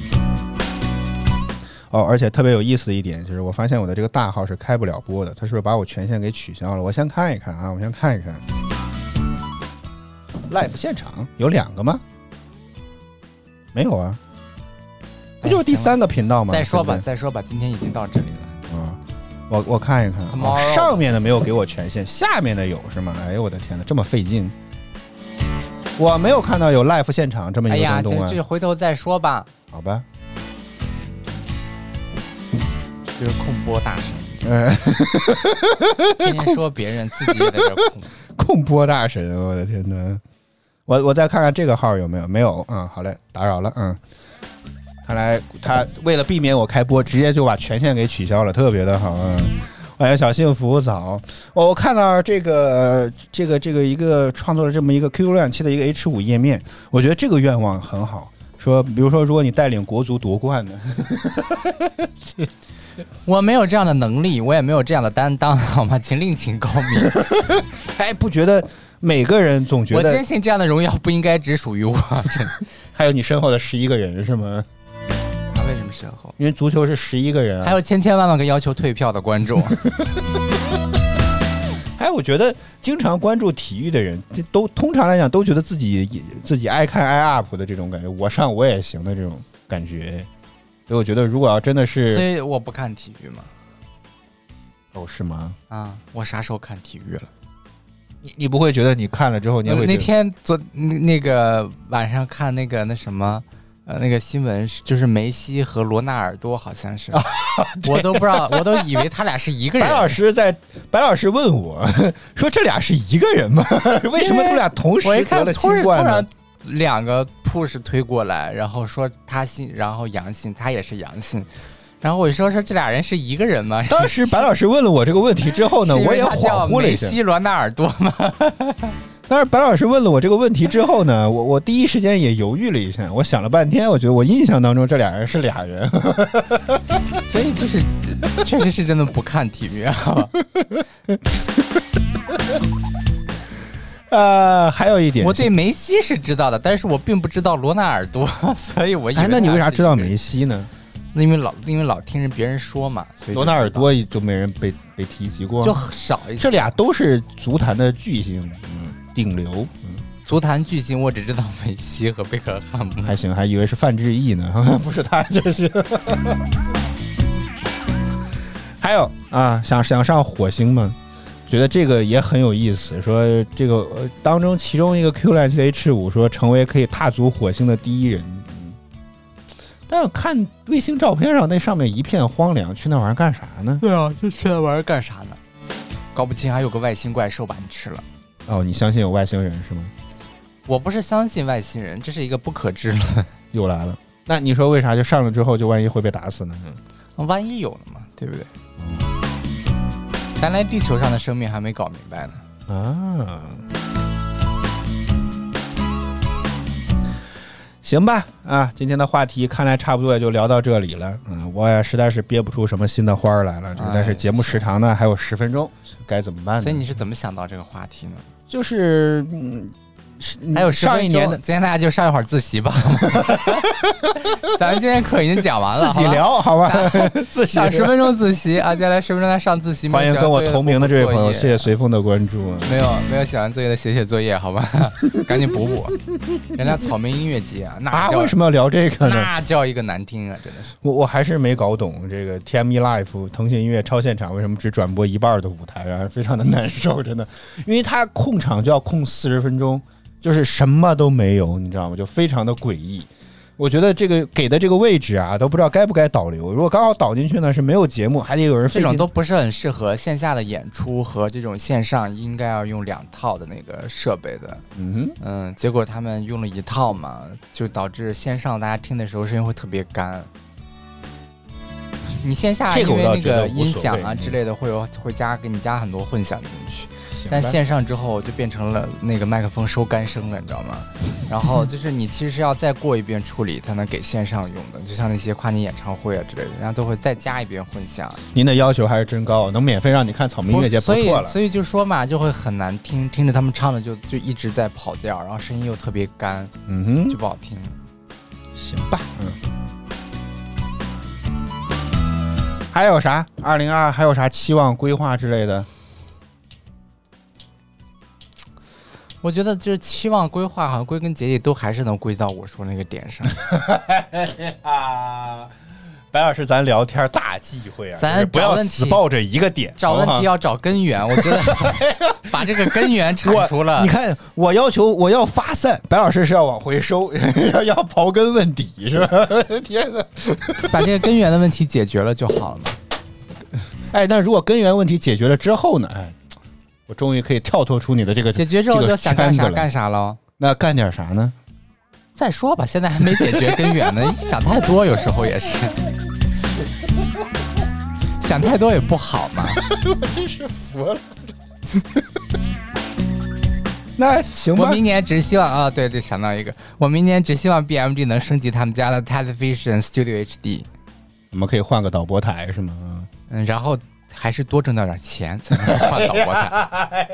哦，而且特别有意思的一点就是，我发现我的这个大号是开不了播的，他是不是把我权限给取消了？我先看一看啊，我先看一看。Live 现场有两个吗？没有啊，不就是第三个频道吗？再说吧，再说吧，今天已经到这里了。啊，我我看一看，哦上面的没有给我权限，下面的有是吗？哎呦我的天哪，这么费劲！我没有看到有 live 现场这么一个东东啊回头再说吧。好吧，就是控播大神，呃 天天说别人，自己也在这控。控播大神，我的天哪！我我再看看这个号有没有，没有，嗯，好嘞，打扰了，嗯。看来他为了避免我开播，直接就把权限给取消了，特别的好，嗯。欢迎小幸福早，我我看到这个这个这个一个创作了这么一个 QQ 浏览器的一个 H 五页面，我觉得这个愿望很好。说，比如说，如果你带领国足夺冠呢，我没有这样的能力，我也没有这样的担当，好吗？请另请高明。哎，不觉得每个人总觉得我坚信这样的荣耀不应该只属于我。真的，还有你身后的十一个人是吗？他为什么身后？因为足球是十一个人啊。还有千千万万个要求退票的观众。哎，我觉得经常关注体育的人，这都通常来讲都觉得自己自己爱看爱 up 的这种感觉，我上我也行的这种感觉。所以我觉得，如果要真的是所以我不看体育嘛。哦，是吗？啊，我啥时候看体育了？你你不会觉得你看了之后，你会那天昨那那个晚上看那个那什么。呃，那个新闻是就是梅西和罗纳尔多好像是，我都不知道，我都以为他俩是一个人。白老师在，白老师问我 说：“这俩是一个人吗？为什么他们俩同时得了看突然新冠呢突然两个 push 推过来，然后说他信，然后阳性，他也是阳性，然后我就说说这俩人是一个人吗？当时白老师问了我这个问题之后呢，我也恍惚了一下。梅西罗纳尔多吗？但是白老师问了我这个问题之后呢，我我第一时间也犹豫了一下，我想了半天，我觉得我印象当中这俩人是俩人。所以就是确实是真的不看体育啊。呃，还有一点，我对梅西是知道的，但是我并不知道罗纳尔多，所以我以为哎，那你为啥知道梅西呢？那因为老因为老听人别人说嘛，所以罗纳尔多就没人被被提及过，就少一些。这俩都是足坛的巨星，嗯，顶流，嗯，足坛巨星，我只知道梅西和贝克汉姆。还行，还以为是范志毅呢，不是他就是。还有啊，想想上火星吗？觉得这个也很有意思。说这个、呃、当中其中一个 Q 战器 H 五说成为可以踏足火星的第一人。嗯但是看卫星照片上那上面一片荒凉，去那玩意儿干啥呢？对啊，就去那玩意儿干啥呢？搞不清还有个外星怪兽把你吃了。哦，你相信有外星人是吗？我不是相信外星人，这是一个不可知论。又来了。那你说为啥就上了之后就万一会被打死呢？万一有了嘛，对不对？咱连地球上的生命还没搞明白呢。啊，行吧，啊，今天的话题看来差不多也就聊到这里了。嗯，我也实在是憋不出什么新的花儿来了。但是节目时长呢还有十分钟，该怎么办呢？所以你是怎么想到这个话题呢？就是嗯，是还有10上一年的分钟今天大家就上一会儿自习吧。咱们今天课已经讲完了，自己聊好吧，自己上十分钟自习啊，接下来十分钟再上自习。欢迎跟我同名的这位朋友，谢谢谢。随风的关注啊。没有没有写完作业的写写作业，好吧，赶紧补补。人家草莓音乐节啊，那为什么要聊这个呢？那叫一个难听啊，真的是。我我还是没搞懂这个 TME Live 腾讯音乐超现场为什么只转播一半的舞台，让人非常的难受，真的，因为他控场就要控四十分钟，就是什么都没有，你知道吗？就非常的诡异。我觉得这个给的这个位置啊，都不知道该不该导流。如果刚好导进去呢，是没有节目，还得有人这种都不是很适合线下的演出和这种线上应该要用两套的那个设备的。嗯哼，嗯，结果他们用了一套嘛，就导致线上大家听的时候声音会特别干。你线下这个我因为那个音响啊之类的会有会加给你加很多混响进去，但线上之后就变成了那个麦克风收干声了，你知道吗？然后就是你其实是要再过一遍处理才能给线上用的，就像那些跨年演唱会啊之类的，人家都会再加一遍混响。您的要求还是真高，能免费让你看草莓音乐节不所以错。所以就说嘛，就会很难听，听着他们唱的就就一直在跑调，然后声音又特别干，嗯哼，就不好听。行吧，嗯。还有啥？二零二还有啥期望规划之类的？我觉得就是期望规划，好像归根结底都还是能归到我说那个点上。啊，白老师，咱聊天大忌讳啊，咱不要死抱着一个点，找问题要找根源，我觉得把这个根源铲除了你。看，我要求我要发散，白老师是要往回收，要 要刨根问底，是吧？天哪！把这个根源的问题解决了就好了嘛。哎，那如果根源问题解决了之后呢？哎，我终于可以跳脱出你的这个解决之后这个就想干啥干啥喽。那干点啥呢？再说吧，现在还没解决根源呢，想太多有时候也是，想太多也不好嘛。我真是服了。那行吧，我明年只希望啊，对对，想到一个，我明年只希望 BMG 能升级他们家的 Television Studio HD，我们可以换个导播台是吗？嗯，然后还是多挣到点钱才能换导播台。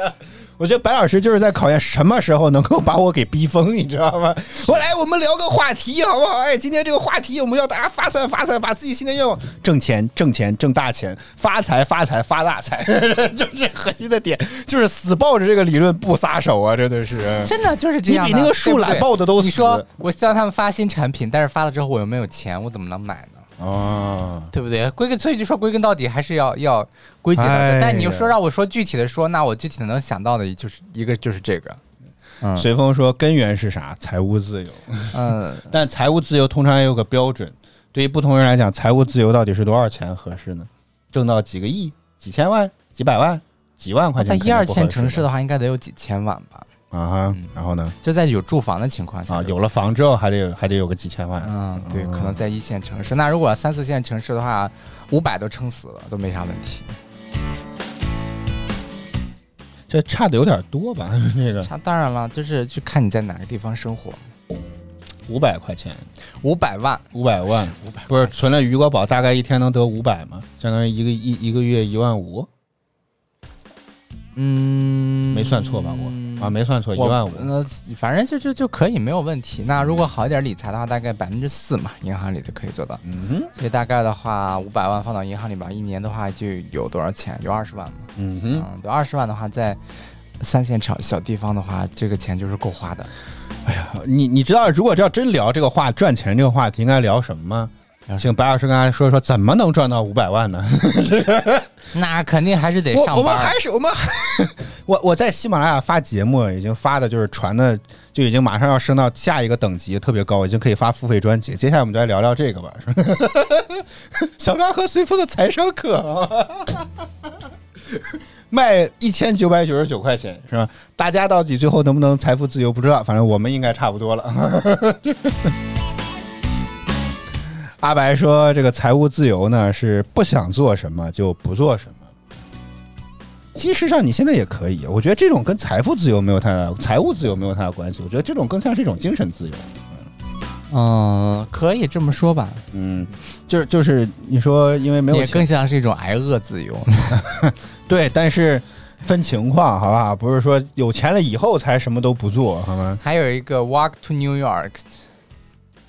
我觉得白老师就是在考验什么时候能够把我给逼疯，你知道吗？我来，我们聊个话题好不好？哎，今天这个话题我们要大家发散发散，把自己新的愿望挣钱挣钱挣大钱，发财发财发大财，就是核心的点，就是死抱着这个理论不撒手啊，真的是。真的就是这样。你比那个树懒抱的都死你说我希望他们发新产品，但是发了之后我又没有钱，我怎么能买呢？哦，对不对？归根所以就说归根到底还是要要归结到哎。但你又说让我说具体的说，那我具体的能想到的就是一个就是这个，嗯随风说根源是啥？财务自由。嗯，但财务自由通常也有个标准，对于不同人来讲，财务自由到底是多少钱合适呢？挣到几个亿、几千万、几百万、几万块钱，在一二线城市的话，应该得有几千万吧？啊哈，然后呢？就在有住房的情况下啊，有了房之后还得有还得有个几千万。嗯，对，可能在一线城市。那如果三四线城市的话，五百都撑死了，都没啥问题。这差的有点多吧？那个差当然了，就是去看你在哪个地方生活。五百块钱，五百万，五百万，五百不是存了余额宝，大概一天能得五百吗？相当于一个一一个月一万五，嗯，没算错吧？我啊，没算错，一万五。那反正就就就可以没有问题。那如果好一点理财的话，大概百分之四嘛，银行里的可以做到。嗯哼，所以大概的话，五百万放到银行里边，一年的话就有多少钱？有二十万嘛。嗯哼，二十万的话，在三线小小地方的话，这个钱就是够花的。哎呀你你知道，如果要真聊这个话赚钱这个话题，应该聊什么吗？请白老师跟大家说说，怎么能赚到五百万呢？那肯定还是得上班。我我们还是我们，我我在喜马拉雅发节目，已经发的就是传的，就已经马上要升到下一个等级，特别高，已经可以发付费专辑。接下来我们就来聊聊这个吧。是 吧小白和随风的财商课，卖一千九百九十九块钱是吧？大家到底最后能不能财富自由不知道，反正我们应该差不多了。阿白说：“这个财务自由呢，是不想做什么就不做什么。其实上你现在也可以，我觉得这种跟财富自由没有太大，财务自由没有太大关系。我觉得这种更像是一种精神自由。嗯，可以这么说吧。嗯，就是就是你说，因为没有钱也更像是一种挨饿自由。对，但是分情况，好不好？不是说有钱了以后才什么都不做，好吗？还有一个 Walk to New York，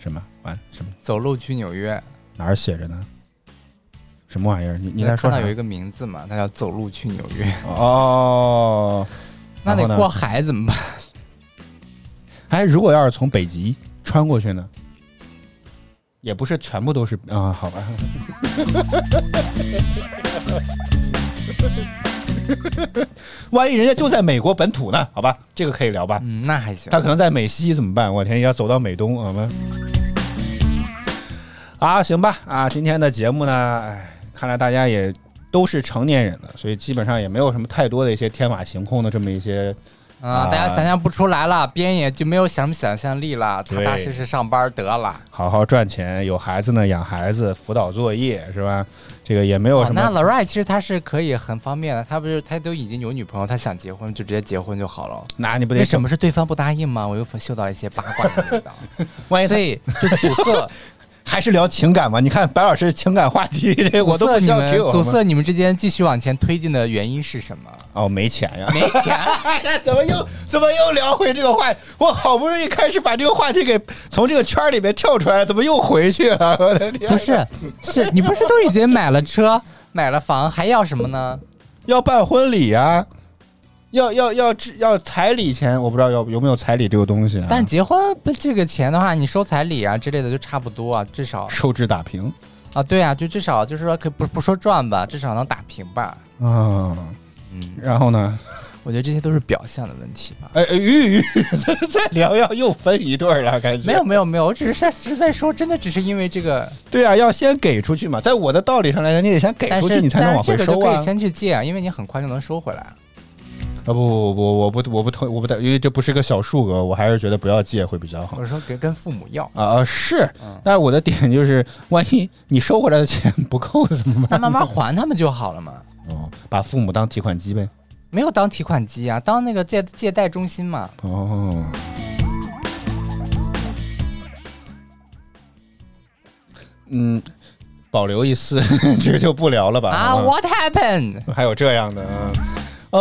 什么完什么走路去纽约，哪儿写着呢？什么玩意儿？你你在说到有一个名字嘛，它叫走路去纽约。哦，那然后呢得过海怎么办？哎，如果要是从北极穿过去呢？也不是全部都是啊、好吧。万一人家就在美国本土呢？好吧，这个可以聊吧。嗯，那还行。他可能在美西怎么办？我天，要走到美东，好吗？啊，行吧，啊，今天的节目呢，哎，看来大家也都是成年人了，所以基本上也没有什么太多的一些天马行空的这么一些啊，大家想象不出来了，编也就没有什么想象力了，踏踏实实上班得了。好好赚钱，有孩子呢养孩子，辅导作业是吧？这个也没有哦什么。那老 Ray 其实他是可以很方便的，他不是他都已经有女朋友，他想结婚就直接结婚就好了。那你不得为什么是对方不答应吗？我又嗅到一些八卦的味道，万一所以就阻塞还是聊情感嘛？你看白老师情感话题，这我都不需要阻塞你们阻塞你们之间继续往前推进的原因是什么？哦，没钱呀。没钱。怎么又怎么又聊回这个话题？我好不容易开始把这个话题给从这个圈儿里面跳出来，怎么又回去了？我的天！不是，是你不是都已经买了车、买了房，还要什么呢？要办婚礼呀、要要要要彩礼钱，我不知道有有没有彩礼这个东西、啊。但结婚不这个钱的话，你收彩礼啊之类的就差不多啊，至少收支打平啊，对啊，就至少就是说可不不说赚吧，至少能打平吧。啊。嗯，然后呢？我觉得这些都是表象的问题吧。哎，哎玉玉 再再聊要又分一对儿了，感觉没有没有没有，我只是在只是在说，真的只是因为这个，对啊，要先给出去嘛，在我的道理上来讲，你得先给出去，你才能往回但是这个可以先去借啊，因为你很快就能收回来。啊不不不，我不我不同我不带，因为这不是个小数额，我还是觉得不要借会比较好我。说跟跟父母要，啊啊是嗯，但是我的点就是，万一你收回来的钱不够怎么办？那慢慢还他们就好了嘛。哦，把父母当提款机呗。没有当提款机啊，当那个借借贷中心嘛。哦，嗯，保留一丝，这个就不聊了吧？啊，What happened？还有这样的啊？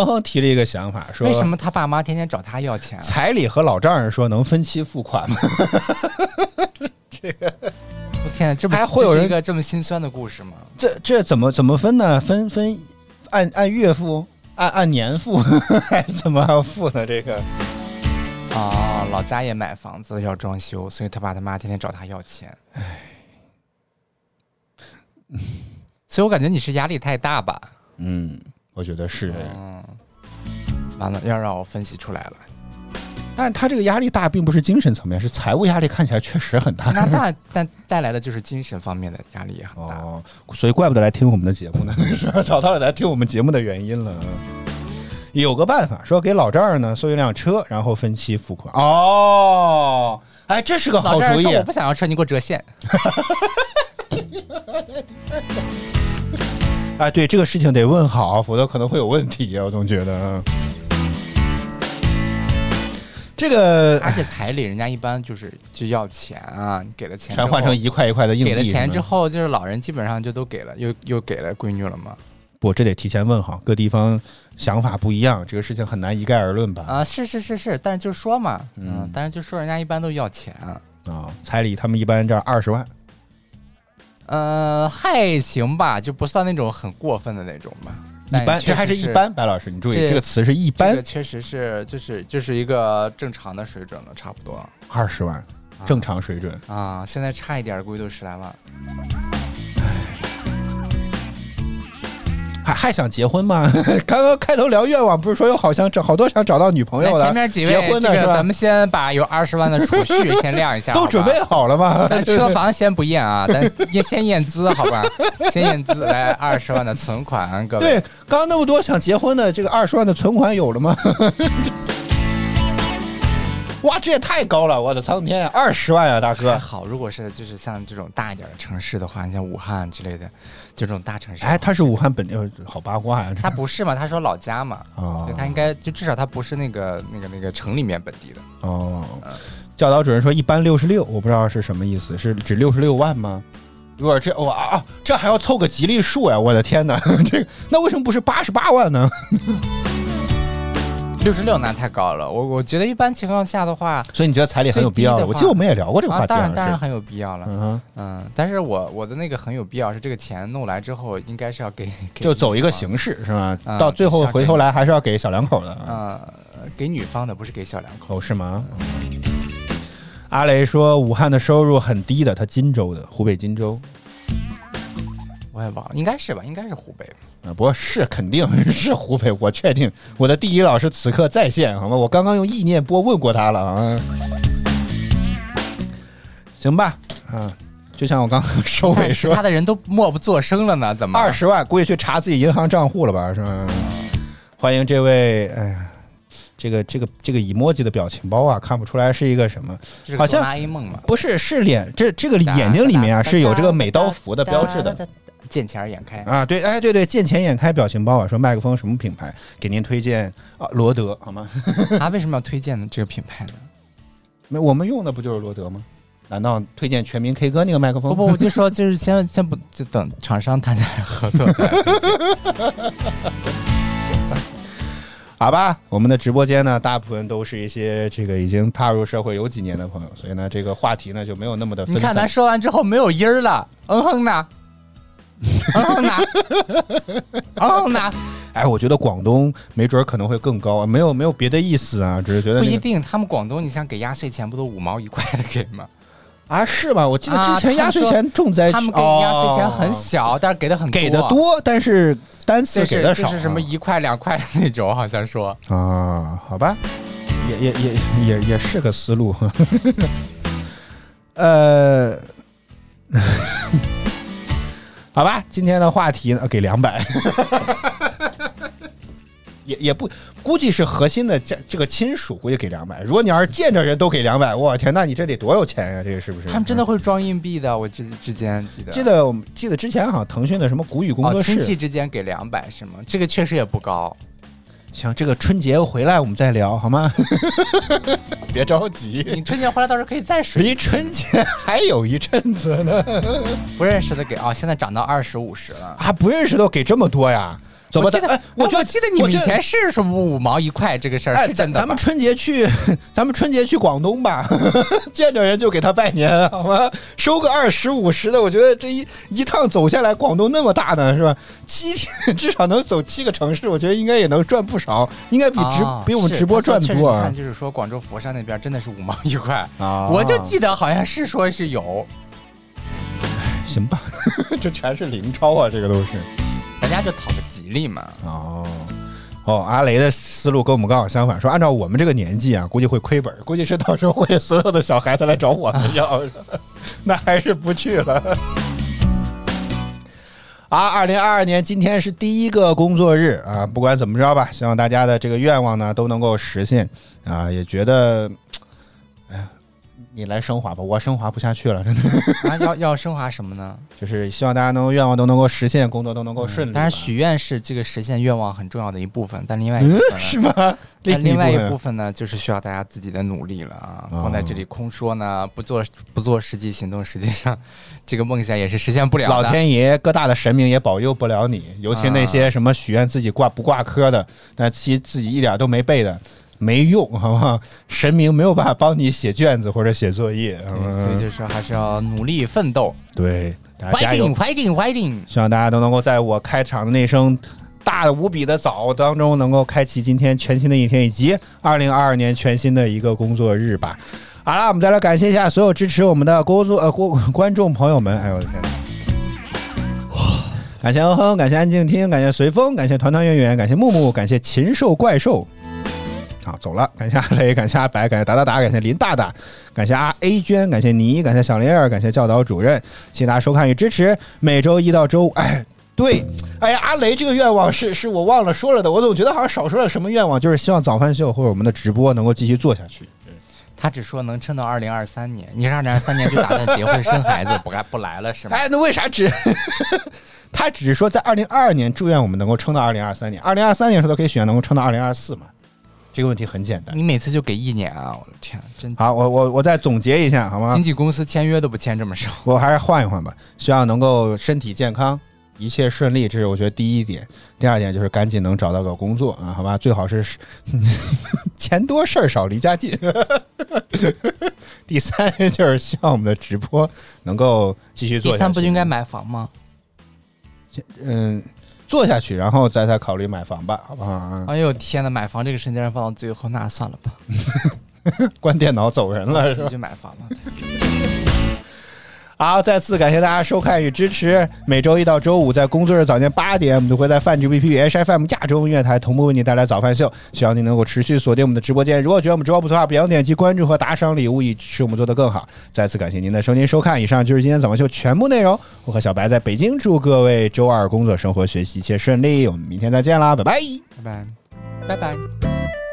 哦，提了一个想法，说为什么他爸妈天天找他要钱啊？彩礼和老丈人说能分期付款吗？这个我天，这不还会有人一个这么心酸的故事吗？这这怎么怎么分呢？分分按按月付，按按年付，还怎么还要付呢？这个哦，老家也买房子要装修，所以他爸他妈天天找他要钱。所以我感觉你是压力太大吧？嗯，我觉得是。嗯，完了，要让我分析出来了。但他这个压力大，并不是精神层面，是财务压力，看起来确实很大。那带 但带来的就是精神方面的压力也很大。哦，所以怪不得来听我们的节目呢，是 找到了来听我们节目的原因了。有个办法，说给老丈人呢送一辆车，然后分期付款。哦，哎，这是个好主意。我不想要车，你给我折现。哎，对这个事情得问好，否则可能会有问题。我总觉得，这个而且彩礼人家一般就是就要钱啊，你给了钱全换成一块一块的硬币，给了钱之后，就是老人基本上就都给了，又又给了闺女了嘛。不，这得提前问好，各地方想法不一样，这个事情很难一概而论吧？啊，是是是是，但是就说嘛，嗯嗯，但是就说人家一般都要钱啊。啊，彩礼他们一般这儿二十万，呃，还行吧，就不算那种很过分的那种吧。一般，这还是一。般。白老师，你注意这这个词是一般这个，确实是，就是就是一个正常的水准了，差不多二十万，正常水准。啊。现在差一点，估计都十来万。还还想结婚吗？刚刚开头聊愿望，不是说有好想找好多想找到女朋友的，前面几位，结婚的是吧这个咱？们先把有二十万的储蓄 先亮一下，都准备好了吗？但车 房先不验啊，咱先先验资，好吧？先验资，来二十万的存款，各位。对，刚刚那么多想结婚的，这个二十万的存款有了吗？哇，这也太高了！我的苍天呀，二十万呀，大还哥！好，如果是就是像这种大一点的城市的话，你像武汉之类的，就这种大城市，哎，他是武汉本地，呃好八卦呀！他不是嘛？他说老家嘛，啊所以他应该就至少他不是那个那个那个城里面本地的。哦，教导主任说一般六十六，我不知道是什么意思，是指六十六万吗？如果这哇啊，这还要凑个吉利数呀！我的天哪，这个那为什么不是八十八万呢？六十六那太高了，我我觉得一般情况下的话，所以你觉得彩礼很有必要我记得我们也聊过这个话啊，题，当然当然很有必要了。嗯哼，嗯，但是我我的那个很有必要是这个钱弄来之后，应该是要给给就走一个形式是吗？嗯到最后回头来还是要给小两口的。呃，给女方的，不是给小两口。哦，是吗？阿雷说武汉的收入很低的，他荆州的，湖北荆州我也忘了，应该是吧？应该是湖北。啊，不过是肯定 是湖北，我确定。我的地理老师此刻在线，好吗？我刚刚用意念波问过他了啊。行吧，啊，就像我刚刚 收尾说，他的人都默不作声了呢，怎么？二十万，估计去查自己银行账户了吧，是吧？欢迎这位，哎呀，这个这个这个 emoji 的表情包啊，看不出来是一个什么，好像不是是脸这这个眼睛里面啊是有这个美刀符的标志的。见钱眼开。啊，对，哎，对对，见钱眼开表情包啊，说麦克风什么品牌，给您推荐啊，罗德好吗？啊为什么要推荐呢这个品牌呢？没，我们用的不就是罗德吗？难道推荐全民 K 歌那个麦克风？不不，我就说就是先先不就等厂商谈下来合作再来推荐。好吧，我们的直播间呢，大部分都是一些这个已经踏入社会有几年的朋友，所以呢，这个话题呢就没有那么的。你看咱说完之后没有音儿了，嗯哼呢，嗯哼呢，嗯哼呢，哎，我觉得广东没准儿可能会更高，没有没有别的意思啊，只是觉得、那个、不一定。他们广东，你想给压岁钱不都五毛一块的给吗？啊，是吗？我记得之啊前压岁钱重灾区，他们给压岁钱很哦小，但是给的很给的多，但是单次给的少，这是什么一块两块的那种，好像说。啊？好吧，也也也也也是个思路。呃，好吧，今天的话题呢，给两百，也也不估计是核心的这这个亲属，估计给两百。如果你要是见着人都给两百，我天，那你这得多有钱呀、这个是不是？他们真的会装硬币的，我之之间记得。记得我们记得之前好像腾讯的什么谷雨工哦，作室，亲戚之间给两百是吗？这个确实也不高。行，这个春节回来我们再聊好吗？别着急，你春节回来到时候可以再水。离春节还有一阵子呢。不认识的给啊、现在涨到二十五十了。啊，不认识都给这么多呀？走吧，我记得，咱哎，我觉得记得你们以前是什么五毛一块这个事儿哎，是真的咱咱们春节去，咱们春节去广东吧，见着人就给他拜年，好吗？收个二十五十的，我觉得这一一趟走下来，广东那么大呢，是吧？七天至少能走七个城市，我觉得应该也能赚不少，应该比直、啊比我们直播赚多看，就是说广州佛山那边真的是五毛一块，啊！我就记得好像是说是有，行吧，这全是零钞啊，这个都是。大家就讨个吉利嘛。哦。哦，阿雷的思路跟我们刚好相反，说按照我们这个年纪啊，估计会亏本，估计是到时候会所有的小孩子来找我们要，那还是不去了。啊，二零二二年今天是第一个工作日啊，不管怎么着吧，希望大家的这个愿望呢都能够实现啊，也觉得，你来升华吧，我升华不下去了，真的，啊，要要升华什么呢？就是希望大家能够愿望都能够实现，工作都能够顺利吧。当然，许愿是这个实现愿望很重要的一部分，但另外一嗯部分呢，是吗？但另外一部分分呢，就是需要大家自己的努力了啊！哦光在这里空说呢，不做不做实际行动，实际上这个梦想也是实现不了的。老天爷各大的神明也保佑不了你，尤其那些什么许愿自己挂不挂科的，但其实自己一点都没背的，没用，好不好？神明没有办法帮你写卷子或者写作业，所以就是说还是要努力奋斗对，大家加油 fighting！fighting fighting！希望大家都能够在我开场的那声大的无比的早当中，能够开启今天全新的一天，以及二零二二年全新的一个工作日吧。好了，我们再来感谢一下所有支持我们的工作呃观观众朋友们。哎呦我的天！感谢哼哼，感谢安静听，感谢随风，感谢团团圆圆，感谢木木，感谢禽兽怪兽。好，走了，感谢阿雷，感谢阿白，感谢达达达，感谢林大大，感谢阿 A 娟，感谢你，感谢小林儿，感谢教导主任，谢谢大家收看与支持。每周一到周五，哎，对，哎呀，阿雷这个愿望是是我忘了说了的，我总觉得好像少说了什么愿望，就是希望早饭秀或者我们的直播能够继续做下去。他只说能撑到二零二三年，你是二零二三年就打算结婚生孩子，不该不来了是吗？哎，那为啥只他只是说在二零二二年祝愿我们能够撑到二零二三年，二零二三年时候都可以选能够撑到二零二四嘛？这个问题很简单。你每次就给一年啊！我的天，真好，我我我再总结一下好吗经？纪公司签约都不签这么少。我还是换一换吧，希望能够身体健康，一切顺利，这是我觉得第一点。第二点就是赶紧能找到个工作啊，好吧？最好是 钱多事儿少，离家近。第三就是希望我们的直播能够继续做。第三不就应该买房吗？嗯做下去，然后再再考虑买房吧，好不好啊？哎呦天呐，买房这个事情让放到最后，那算了吧，关电脑走人了？自己去买房了。好，再次感谢大家收看与支持。每周一到周五在工作日早间八点，我们都会在饭局 BP HFM 亚洲音乐台同步为你带来早饭秀。希望你能够持续锁定我们的直播间。如果觉得我们直播不错的话，别忘点击关注和打赏礼物，以支持我们做得更好。再次感谢您的收听收看。以上就是今天早饭秀全部内容。我和小白在北京，祝各位周二工作、生活、学习一切顺利。我们明天再见啦，拜拜。拜拜，拜拜。